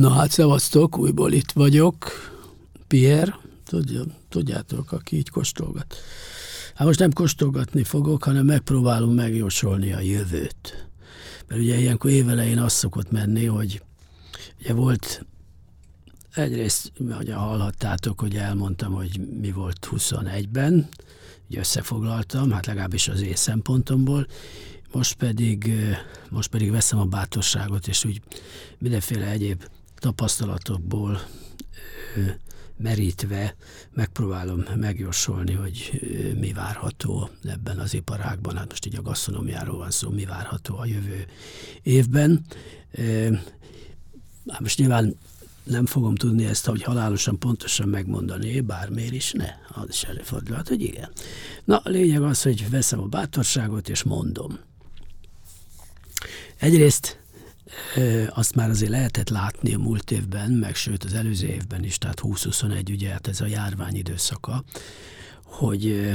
Na hát szevasztok, újból itt vagyok. Pierre, tudja, tudjátok, aki így kóstolgat. Hát most nem kóstolgatni fogok, hanem megpróbálom megjósolni a jövőt. Mert ugye ilyenkor évelején azt szokott menni, hogy ugye volt egyrészt, hogy hallhattátok, hogy elmondtam, hogy mi volt 21-ben, ugye összefoglaltam, hát legalábbis az én szempontomból, most pedig, most pedig veszem a bátorságot, és úgy mindenféle egyéb tapasztalatokból merítve megpróbálom megjósolni, hogy mi várható ebben az iparágban. Hát most így a gasztronómiáról van szó, mi várható a jövő évben. Hát most nyilván nem fogom tudni ezt, hogy halálosan pontosan megmondani, bármiért is ne, az is előfordulhat, hogy igen. Na, a lényeg az, hogy veszem a bátorságot és mondom. Egyrészt azt már azért lehetett látni a múlt évben, meg sőt az előző évben is, tehát 2021 ugye hát ez a járvány időszaka, hogy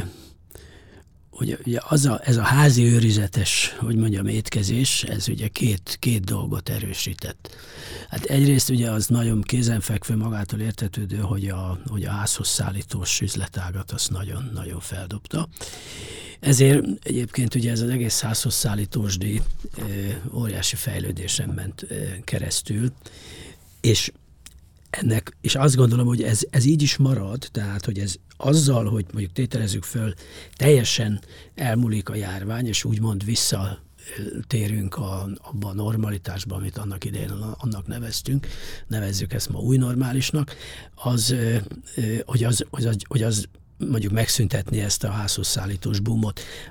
hogy ugye az a, ez a házi őrizetes, hogy mondjam, étkezés, ez ugye két, két dolgot erősített. Hát egyrészt ugye az nagyon kézenfekvő magától értetődő, hogy a, hogy a házhoz szállítós üzletágat azt nagyon-nagyon feldobta. Ezért egyébként ugye ez az egész házhoz szállítós díj óriási fejlődésen ment keresztül, és ennek, és azt gondolom, hogy ez, ez így is marad, tehát, hogy ez azzal, hogy mondjuk tételezzük föl, teljesen elmúlik a járvány, és úgymond vissza térünk a, abba a normalitásba, amit annak idején annak neveztünk, nevezzük ezt ma új normálisnak, az, hogy az, hogy az, hogy az mondjuk megszüntetni ezt a házhoz szállítós?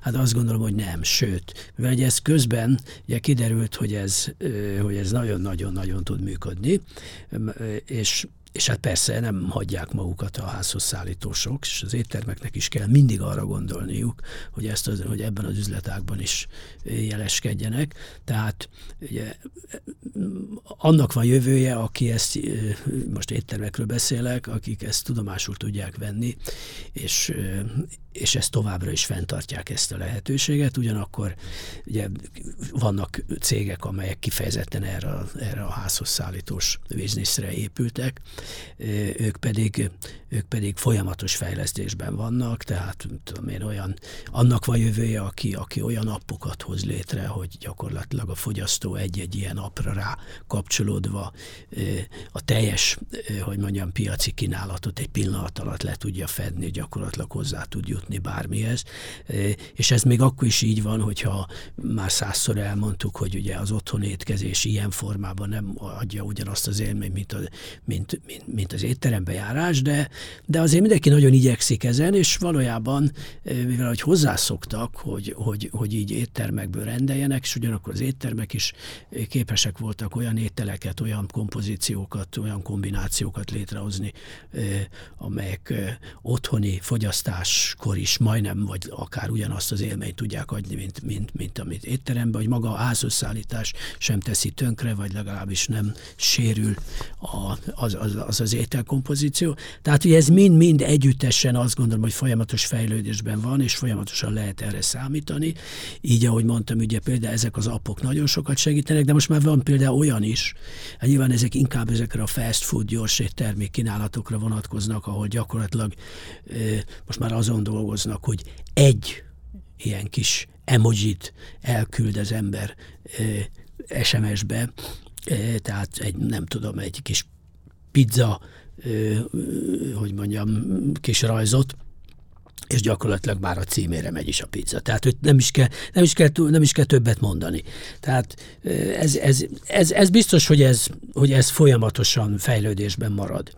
Hát azt gondolom, hogy nem, sőt, mivel ez közben ugye kiderült, hogy ez, hogy ez nagyon-nagyon-nagyon tud működni, és és hát persze nem hagyják magukat a házhoz szállítósok, és az éttermeknek is kell mindig arra gondolniuk, hogy, ezt az, hogy ebben az üzletágban is jeleskedjenek. Tehát ugye, annak van jövője, aki ezt, most éttermekről beszélek, akik ezt tudomásul tudják venni, és, és ezt továbbra is fenntartják ezt a lehetőséget, ugyanakkor ugye vannak cégek, amelyek kifejezetten erre, erre a házhoz szállítós bizniszre épültek, ők pedig, ők pedig folyamatos fejlesztésben vannak, tehát tudom én, olyan, annak van jövője, aki, aki olyan appokat hoz létre, hogy gyakorlatilag a fogyasztó egy-egy ilyen apra rá kapcsolódva a teljes, hogy mondjam, piaci kínálatot egy pillanat alatt le tudja fedni, gyakorlatilag hozzá tud jutni bármihez, és ez még akkor is így van, hogyha már százszor elmondtuk, hogy ugye az otthon étkezés ilyen formában nem adja ugyanazt az élményt, mint, a, mint, mint, mint az étterembe járás, de, de azért mindenki nagyon igyekszik ezen, és valójában, mivel hogy hozzászoktak, hogy, hogy, hogy így éttermekből rendeljenek, és ugyanakkor az éttermek is képesek voltak olyan ételeket, olyan kompozíciókat, olyan kombinációkat létrehozni, amelyek otthoni fogyasztáskor is majdnem, vagy akár ugyanazt az élményt tudják adni, mint, mint, mint amit étteremben, vagy maga a házösszállítás sem teszi tönkre, vagy legalábbis nem sérül a, az, az, az, az ételkompozíció. Tehát, ugye ez mind-mind együttesen azt gondolom, hogy folyamatos fejlődésben van, és folyamatosan lehet erre számítani. Így, ahogy mondtam, ugye például ezek az appok nagyon sokat segítenek, de most már van például olyan is, hát nyilván ezek inkább ezekre a fast food, gyors termék kínálatokra vonatkoznak, ahol gyakorlatilag most már azon dolgoznak, hogy egy ilyen kis emojit elküld az ember SMS-be, tehát egy, nem tudom, egy kis pizza, hogy mondjam, kis rajzot, és gyakorlatilag már a címére megy is a pizza. Tehát hogy nem is kell, nem is kell, nem is kell többet mondani. Tehát ez, ez, ez, ez biztos, hogy ez, hogy ez folyamatosan fejlődésben marad.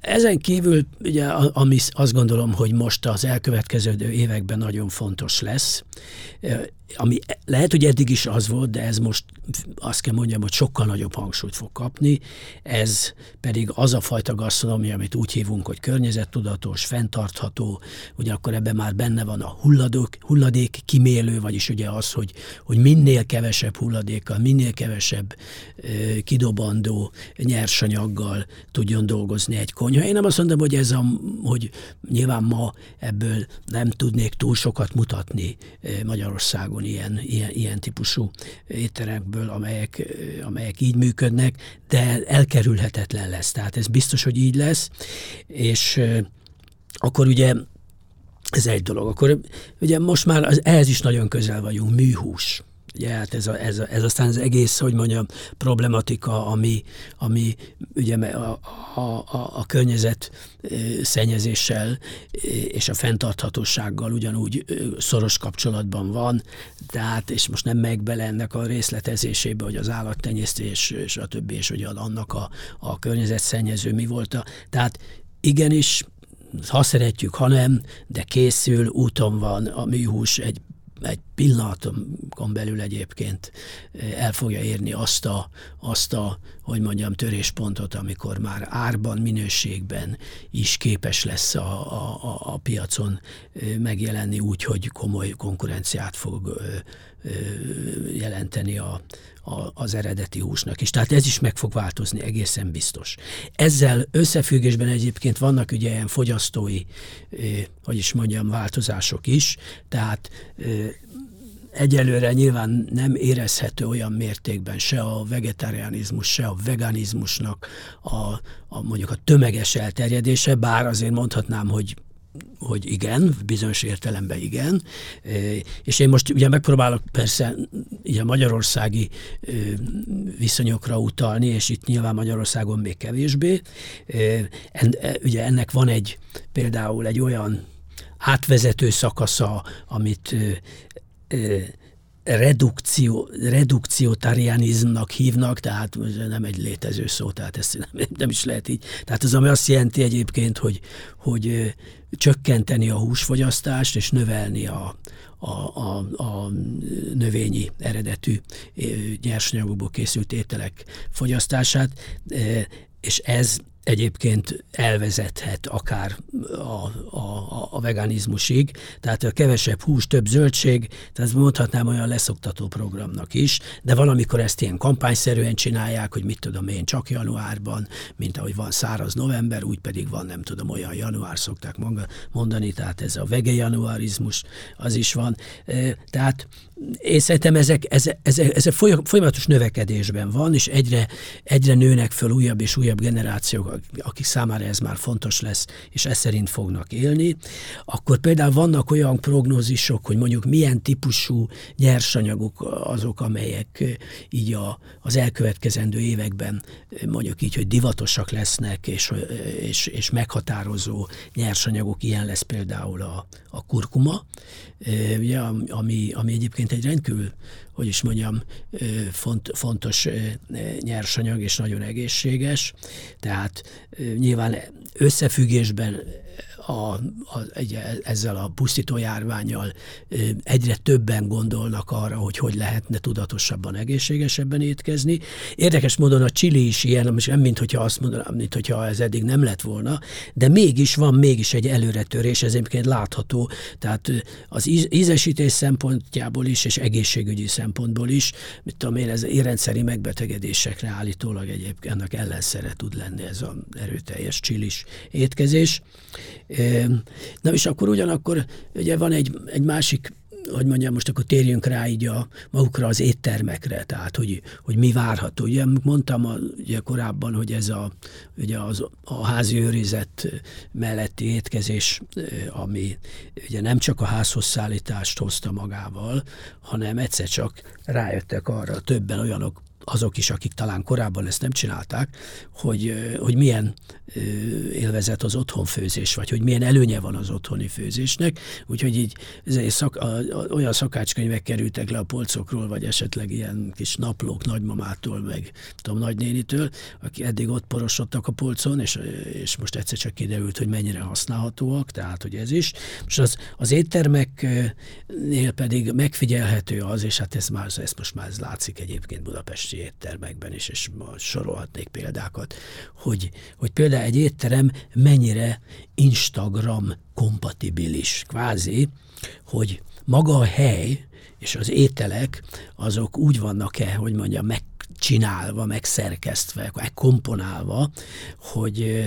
Ezen kívül, ugye, ami azt gondolom, hogy most az elkövetkező években nagyon fontos lesz, ami lehet, hogy eddig is az volt, de ez most azt kell mondjam, hogy sokkal nagyobb hangsúlyt fog kapni, ez pedig az a fajta gasztronómia, amit úgy hívunk, hogy környezettudatos, fenntartható, ugyanakkor ebben már benne van a hulladék, hulladék kimélő, vagyis ugye az, hogy, hogy minél kevesebb hulladékkal, minél kevesebb ö, kidobandó nyersanyaggal tudjon dolgozni egy konyha. Én nem azt mondom, hogy ez a, hogy nyilván ma ebből nem tudnék túl sokat mutatni Magyarországon, Magyarországon ilyen, ilyen, ilyen típusú étteremekből, amelyek, amelyek így működnek, de elkerülhetetlen lesz. Tehát ez biztos, hogy így lesz, és akkor ugye ez egy dolog. Akkor ugye most már az, ehhez is nagyon közel vagyunk, műhús. Ugye, hát ez, a, ez, a, ez aztán az egész, hogy mondjam, problematika, ami, ami ugye a, a, a, a környezet szennyezéssel és a fenntarthatósággal ugyanúgy szoros kapcsolatban van, tehát, és most nem megy bele ennek a részletezésébe, hogy az állattenyésztés, és a többi, és hogy annak a, a környezetszennyező mi volt. A, tehát igenis, ha szeretjük, ha nem, de készül, úton van a műhús egy egy pillanaton belül egyébként eh, el fogja érni azt a, azt a, hogy mondjam, töréspontot, amikor már árban, minőségben is képes lesz a, a, a piacon eh, megjelenni úgy, hogy komoly konkurenciát fog eh, jelenteni a, a, az eredeti húsnak is. Tehát ez is meg fog változni, egészen biztos. Ezzel összefüggésben egyébként vannak ugye ilyen fogyasztói, hogy is mondjam, változások is, tehát egyelőre nyilván nem érezhető olyan mértékben se a vegetarianizmus, se a veganizmusnak a, a mondjuk a tömeges elterjedése, bár azért mondhatnám, hogy hogy igen, bizonyos értelemben igen, és én most ugye megpróbálok persze ugye magyarországi viszonyokra utalni, és itt nyilván Magyarországon még kevésbé. Ugye ennek van egy például egy olyan átvezető szakasza, amit redukció, redukciótarianizmnak hívnak, tehát nem egy létező szó, tehát ezt nem, nem is lehet így. Tehát az, ami azt jelenti egyébként, hogy, hogy csökkenteni a húsfogyasztást és növelni a, a, a, a növényi eredetű nyersanyagokból készült ételek fogyasztását, és ez egyébként elvezethet akár a, a, a veganizmusig, tehát a kevesebb hús, több zöldség, tehát mondhatnám olyan leszoktató programnak is, de valamikor ezt ilyen kampányszerűen csinálják, hogy mit tudom én, csak januárban, mint ahogy van száraz november, úgy pedig van, nem tudom, olyan január szokták mondani, tehát ez a vege januarizmus, az is van. Tehát én szerintem ezek, ezek, ezek, ezek folyamatos növekedésben van, és egyre, egyre nőnek föl újabb és újabb generációk, akik számára ez már fontos lesz, és ez szerint fognak élni. Akkor például vannak olyan prognózisok, hogy mondjuk milyen típusú nyersanyagok azok, amelyek így a, az elkövetkezendő években mondjuk így, hogy divatosak lesznek, és, és, és meghatározó nyersanyagok, ilyen lesz például a, a kurkuma, ugye, ami, ami egyébként egy rendkívül, hogy is mondjam, font, fontos nyersanyag és nagyon egészséges. Tehát nyilván összefüggésben a, a, egy, ezzel a pusztító járványjal egyre többen gondolnak arra, hogy hogy lehetne tudatosabban, egészségesebben étkezni. Érdekes módon a csili is ilyen, nem mint hogyha azt mondanám, mint hogyha ez eddig nem lett volna, de mégis van mégis egy előretörés, ez egyébként látható, tehát az ízesítés szempontjából is, és egészségügyi szempontból is, mit tudom én, ez érrendszeri megbetegedésekre állítólag egyébként ennek ellenszere tud lenni ez az erőteljes csilis étkezés. Na és akkor ugyanakkor ugye van egy, egy másik hogy mondjam, most akkor térjünk rá így a magukra az éttermekre, tehát hogy, hogy mi várható. Ugye mondtam a, ugye korábban, hogy ez a, ugye az, a házi őrizet melletti étkezés, ami ugye nem csak a házhoz szállítást hozta magával, hanem egyszer csak rájöttek arra többen olyanok, azok is, akik talán korábban ezt nem csinálták, hogy, hogy milyen élvezet az otthonfőzés, vagy hogy milyen előnye van az otthoni főzésnek. Úgyhogy így szak, a, a, olyan szakácskönyvek kerültek le a polcokról, vagy esetleg ilyen kis naplók nagymamától, meg tudom, nagynénitől, aki eddig ott porosodtak a polcon, és, és most egyszer csak kiderült, hogy mennyire használhatóak, tehát hogy ez is. Most az, az éttermeknél pedig megfigyelhető az, és hát ez, már, ez most már ez látszik egyébként Budapesti éttermekben is, és sorolhatnék példákat, hogy, hogy például egy étterem mennyire Instagram kompatibilis, kvázi, hogy maga a hely és az ételek azok úgy vannak-e, hogy mondjam, megcsinálva, megszerkesztve, komponálva, hogy,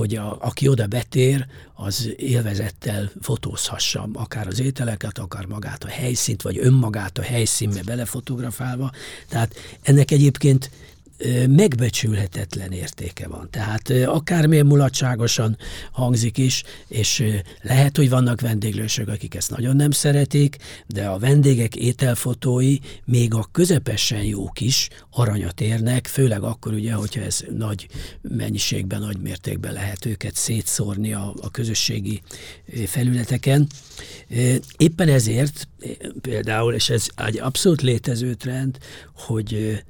hogy a, aki oda betér, az élvezettel fotózhassa akár az ételeket, akár magát a helyszínt, vagy önmagát a helyszínbe belefotografálva. Tehát ennek egyébként megbecsülhetetlen értéke van. Tehát akármilyen mulatságosan hangzik is, és lehet, hogy vannak vendéglősök, akik ezt nagyon nem szeretik, de a vendégek ételfotói még a közepesen jók is aranyat érnek, főleg akkor ugye, hogyha ez nagy mennyiségben, nagy mértékben lehet őket szétszórni a, a közösségi felületeken. Éppen ezért például, és ez egy abszolút létező trend, hogy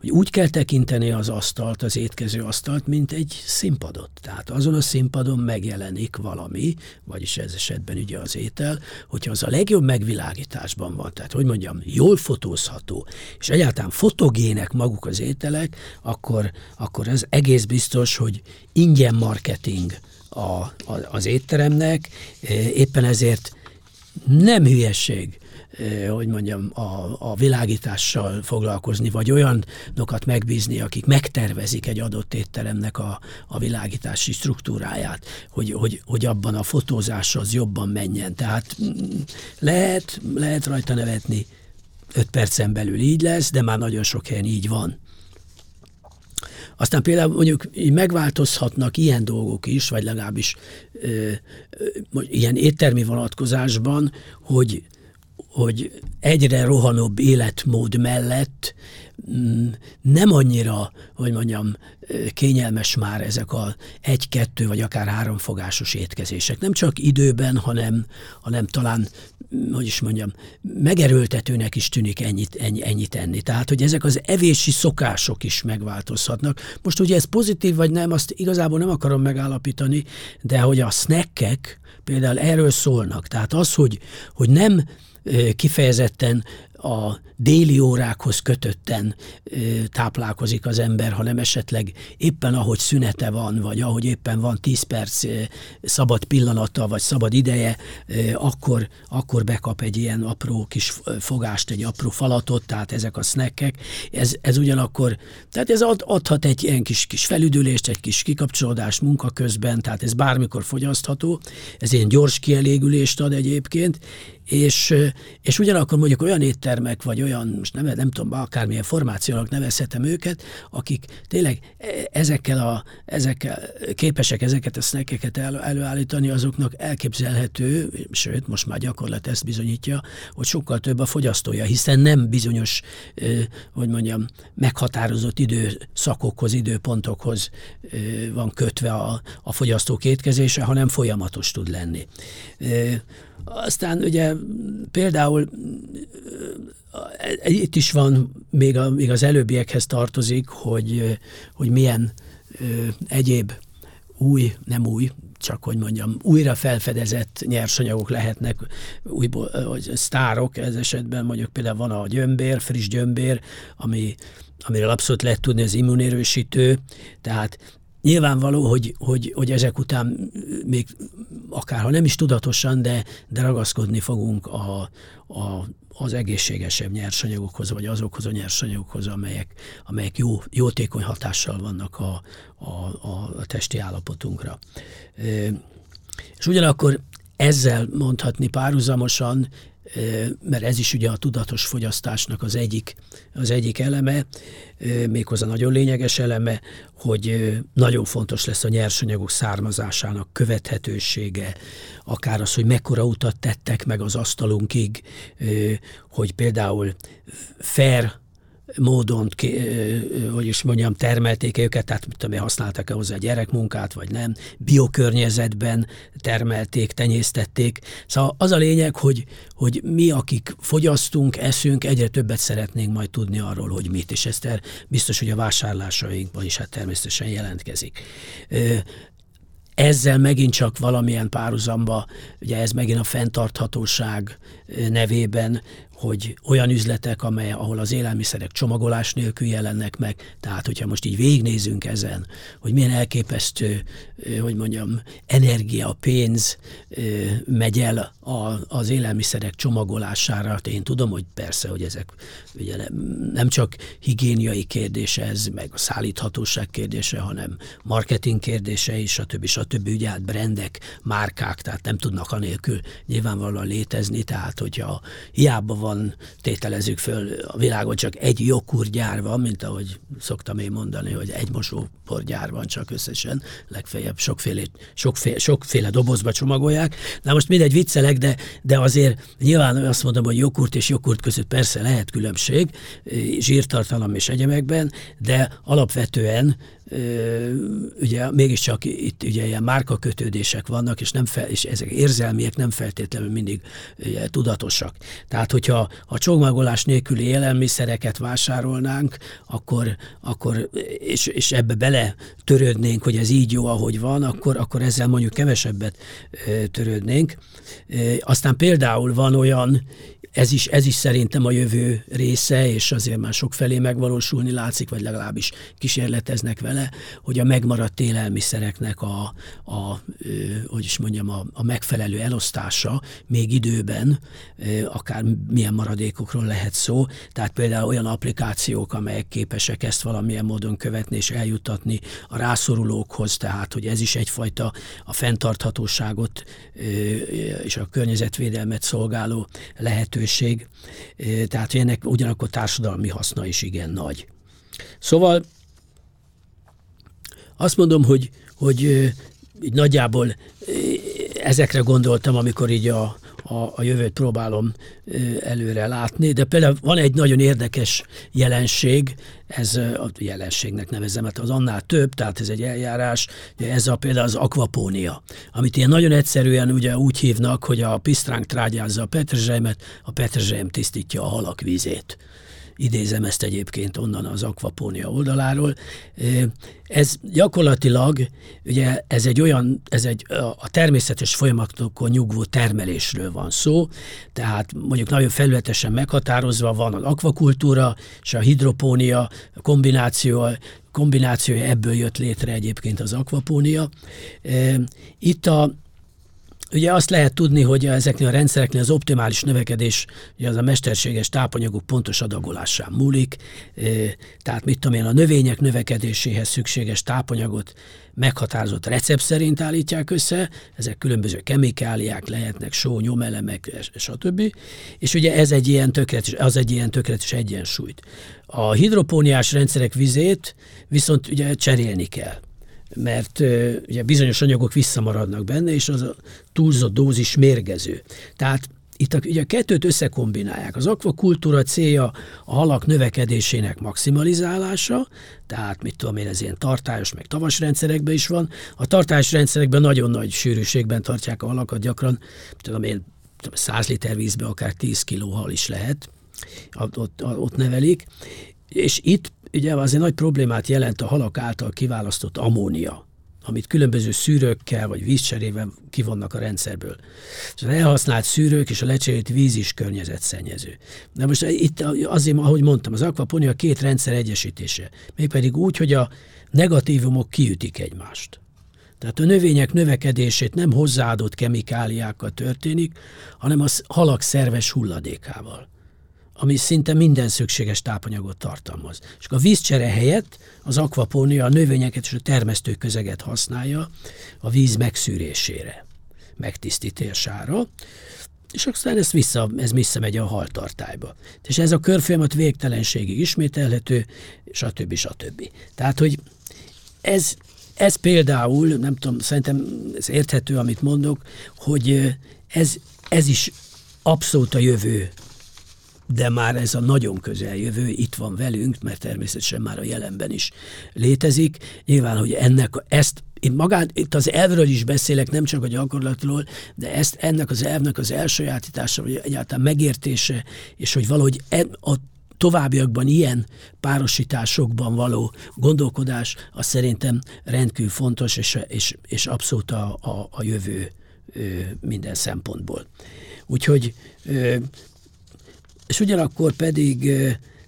hogy úgy kell tekinteni az asztalt, az étkező asztalt, mint egy színpadot. Tehát azon a színpadon megjelenik valami, vagyis ez esetben ugye az étel, hogyha az a legjobb megvilágításban van, tehát hogy mondjam, jól fotózható, és egyáltalán fotogének maguk az ételek, akkor, akkor ez egész biztos, hogy ingyen marketing a, a, az étteremnek, éppen ezért nem hülyeség, hogy mondjam, a, a világítással foglalkozni, vagy olyanokat megbízni, akik megtervezik egy adott étteremnek a, a világítási struktúráját, hogy, hogy, hogy abban a fotózás az jobban menjen. Tehát mm, lehet, lehet rajta nevetni, öt percen belül így lesz, de már nagyon sok helyen így van. Aztán például mondjuk megváltozhatnak ilyen dolgok is, vagy legalábbis ö, ö, ilyen éttermi vonatkozásban, hogy hogy egyre rohanóbb életmód mellett mm, nem annyira, hogy mondjam, kényelmes már ezek a egy-kettő vagy akár háromfogásos étkezések. Nem csak időben, hanem, hanem talán, hogy is mondjam, megerőltetőnek is tűnik ennyit, ennyi, ennyit enni. Tehát, hogy ezek az evési szokások is megváltozhatnak. Most ugye ez pozitív vagy nem, azt igazából nem akarom megállapítani, de hogy a snackek például erről szólnak. Tehát az, hogy, hogy nem kifejezetten a déli órákhoz kötötten táplálkozik az ember, hanem esetleg éppen ahogy szünete van, vagy ahogy éppen van 10 perc szabad pillanata, vagy szabad ideje, akkor, akkor bekap egy ilyen apró kis fogást, egy apró falatot, tehát ezek a snackek. Ez, ez ugyanakkor, tehát ez ad, adhat egy ilyen kis, kis felüdülést, egy kis kikapcsolódást munka közben, tehát ez bármikor fogyasztható, ez ilyen gyors kielégülést ad egyébként, és, és ugyanakkor mondjuk olyan éttermek, vagy olyan, most nem, nem tudom, akármilyen formációnak nevezhetem őket, akik tényleg e, ezekkel, a, ezekkel képesek ezeket a snackeket el, előállítani, azoknak elképzelhető, sőt, most már gyakorlat ezt bizonyítja, hogy sokkal több a fogyasztója, hiszen nem bizonyos, hogy mondjam, meghatározott időszakokhoz, időpontokhoz van kötve a, a fogyasztók étkezése, hanem folyamatos tud lenni. Aztán ugye például itt is van, még, a, még az előbbiekhez tartozik, hogy, hogy milyen egyéb új, nem új, csak hogy mondjam, újra felfedezett nyersanyagok lehetnek, újból, sztárok, ez esetben mondjuk például van a gyömbér, friss gyömbér, ami, amiről abszolút lehet tudni az immunerősítő, tehát Nyilvánvaló, hogy, hogy, hogy ezek után még akár ha nem is tudatosan, de, de ragaszkodni fogunk a, a, az egészségesebb nyersanyagokhoz, vagy azokhoz a nyersanyagokhoz, amelyek, amelyek jó, jótékony hatással vannak a, a, a testi állapotunkra. És ugyanakkor ezzel mondhatni párhuzamosan mert ez is ugye a tudatos fogyasztásnak az egyik, az egyik eleme, méghozzá nagyon lényeges eleme, hogy nagyon fontos lesz a nyersanyagok származásának követhetősége, akár az, hogy mekkora utat tettek meg az asztalunkig, hogy például fair módon, hogy is mondjam, termelték őket, tehát mit tudom használtak-e hozzá gyerekmunkát, vagy nem, biokörnyezetben termelték, tenyésztették. Szóval az a lényeg, hogy, hogy mi, akik fogyasztunk, eszünk, egyre többet szeretnénk majd tudni arról, hogy mit, és ezt biztos, hogy a vásárlásainkban is hát természetesen jelentkezik ezzel megint csak valamilyen párhuzamba, ugye ez megint a fenntarthatóság nevében, hogy olyan üzletek, amely, ahol az élelmiszerek csomagolás nélkül jelennek meg, tehát hogyha most így végignézünk ezen, hogy milyen elképesztő, hogy mondjam, energia, pénz megy el az élelmiszerek csomagolására, hát én tudom, hogy persze, hogy ezek ugye nem csak higiéniai kérdése ez, meg a szállíthatóság kérdése, hanem marketing kérdése is, stb. stb. Ugye hát brendek, márkák, tehát nem tudnak anélkül nyilvánvalóan létezni, tehát hogyha hiába van, tételezzük föl, a világon csak egy jogkurgyár van, mint ahogy szoktam én mondani, hogy egy mosóporgyár van csak összesen, legfeljebb sokféle, sokféle, sokféle dobozba csomagolják. Na most mindegy viccelek, de, de azért nyilván azt mondom, hogy jogurt és jogurt között persze lehet különbség, zsírtartalom és egyemekben, de alapvetően ugye mégiscsak itt ugye ilyen márkakötődések vannak, és, nem fel, és ezek érzelmiek nem feltétlenül mindig ugye, tudatosak. Tehát, hogyha a csomagolás nélküli élelmiszereket vásárolnánk, akkor, akkor és, és ebbe bele törődnénk, hogy ez így jó, ahogy van, akkor, akkor ezzel mondjuk kevesebbet törődnénk. Aztán például van olyan ez is, ez is szerintem a jövő része, és azért már sok felé megvalósulni látszik, vagy legalábbis kísérleteznek vele, hogy a megmaradt élelmiszereknek a, a hogy is mondjam, a, a megfelelő elosztása még időben, akár milyen maradékokról lehet szó, tehát például olyan applikációk, amelyek képesek ezt valamilyen módon követni és eljuttatni a rászorulókhoz, tehát hogy ez is egyfajta a fenntarthatóságot és a környezetvédelmet szolgáló lehetőség lehetőség, tehát hogy ennek ugyanakkor társadalmi haszna is igen nagy. Szóval azt mondom, hogy, hogy így nagyjából ezekre gondoltam, amikor így a, a, a jövőt próbálom előre látni, de például van egy nagyon érdekes jelenség, ez a jelenségnek nevezem, mert az annál több, tehát ez egy eljárás, ez a például az akvapónia, amit ilyen nagyon egyszerűen ugye úgy hívnak, hogy a pisztránk trágyázza a petrezselymet, a petrezselyem tisztítja a halak vízét idézem ezt egyébként onnan az akvapónia oldaláról. Ez gyakorlatilag, ugye ez egy olyan, ez egy a természetes folyamatokon nyugvó termelésről van szó, tehát mondjuk nagyon felületesen meghatározva van az akvakultúra és a hidropónia kombináció, kombinációja ebből jött létre egyébként az akvapónia. Itt a Ugye azt lehet tudni, hogy ezeknél a rendszereknél az optimális növekedés, ugye az a mesterséges tápanyagok pontos adagolásán múlik, tehát mit tudom én, a növények növekedéséhez szükséges tápanyagot meghatározott recept szerint állítják össze, ezek különböző kemikáliák lehetnek, só, nyomelemek, stb. És ugye ez egy ilyen tökéletes, az egy ilyen tökéletes egyensúlyt. A hidropóniás rendszerek vizét viszont ugye cserélni kell mert ugye bizonyos anyagok visszamaradnak benne, és az a túlzott dózis mérgező. Tehát itt a, ugye a kettőt összekombinálják. Az akvakultúra célja a halak növekedésének maximalizálása, tehát mit tudom én, ez ilyen tartályos, meg tavas rendszerekben is van. A tartályos rendszerekben nagyon nagy sűrűségben tartják a halakat, gyakran, tudom én, 100 liter vízbe akár 10 kiló hal is lehet, ott, ott, ott nevelik, és itt ugye azért nagy problémát jelent a halak által kiválasztott ammónia, amit különböző szűrőkkel vagy vízcserével kivonnak a rendszerből. És az elhasznált szűrők és a lecserélt víz is környezetszennyező. De most itt azért, ahogy mondtam, az akvaponia két rendszer egyesítése. Mégpedig úgy, hogy a negatívumok kiütik egymást. Tehát a növények növekedését nem hozzáadott kemikáliákkal történik, hanem a halak szerves hulladékával ami szinte minden szükséges tápanyagot tartalmaz. És a vízcsere helyett az akvapónia a növényeket és a termesztőközeget használja a víz megszűrésére, megtisztítására, és aztán ez, vissza, ez visszamegy a haltartályba. És ez a körfolyamat végtelenségig ismételhető, stb. stb. Tehát, hogy ez, ez például, nem tudom, szerintem ez érthető, amit mondok, hogy ez, ez is abszolút a jövő de már ez a nagyon közeljövő itt van velünk, mert természetesen már a jelenben is létezik. Nyilván, hogy ennek ezt én magát, itt az elvről is beszélek, nem csak a gyakorlatról, de ezt ennek az elvnek az elsajátítása, vagy egyáltalán megértése, és hogy valahogy a továbbiakban ilyen párosításokban való gondolkodás, az szerintem rendkívül fontos, és, és, és abszolút a, a, a jövő minden szempontból. Úgyhogy és ugyanakkor pedig,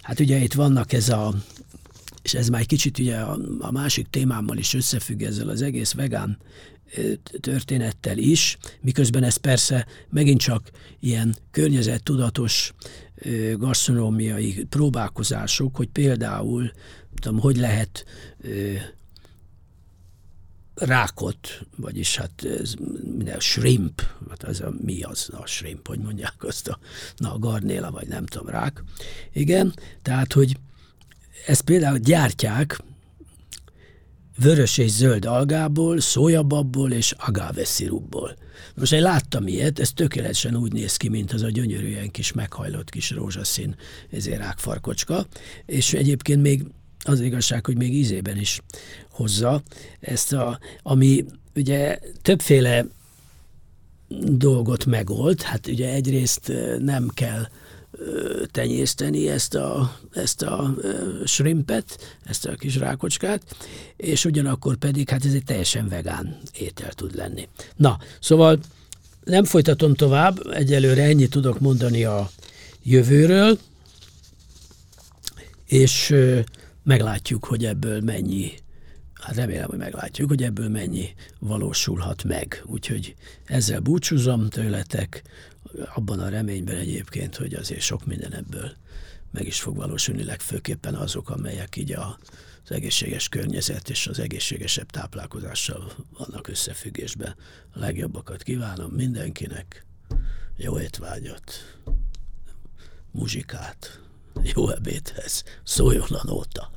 hát ugye itt vannak ez a, és ez már egy kicsit ugye a, a másik témámmal is összefügg ezzel az egész vegán történettel is, miközben ez persze megint csak ilyen környezettudatos gasztronómiai próbálkozások, hogy például tudom, hogy lehet rákot, vagyis hát ez minden shrimp, hát az a, mi az a shrimp, hogy mondják azt a, na, a garnéla, vagy nem tudom, rák. Igen, tehát, hogy ezt például gyártják vörös és zöld algából, szójababból és agave szirupból. Most én láttam ilyet, ez tökéletesen úgy néz ki, mint az a gyönyörűen kis meghajlott kis rózsaszín ezért rákfarkocska, és egyébként még az igazság, hogy még ízében is hozza ezt a, ami ugye többféle dolgot megold, hát ugye egyrészt nem kell tenyészteni ezt a, ezt a shrimpet, ezt a kis rákocskát, és ugyanakkor pedig hát ez egy teljesen vegán étel tud lenni. Na, szóval nem folytatom tovább, egyelőre ennyit tudok mondani a jövőről, és meglátjuk, hogy ebből mennyi, hát remélem, hogy meglátjuk, hogy ebből mennyi valósulhat meg. Úgyhogy ezzel búcsúzom tőletek, abban a reményben egyébként, hogy azért sok minden ebből meg is fog valósulni, legfőképpen azok, amelyek így a, az egészséges környezet és az egészségesebb táplálkozással vannak összefüggésben. A legjobbakat kívánom mindenkinek, jó étvágyat, muzsikát, jó ebédhez, szóljon a nóta!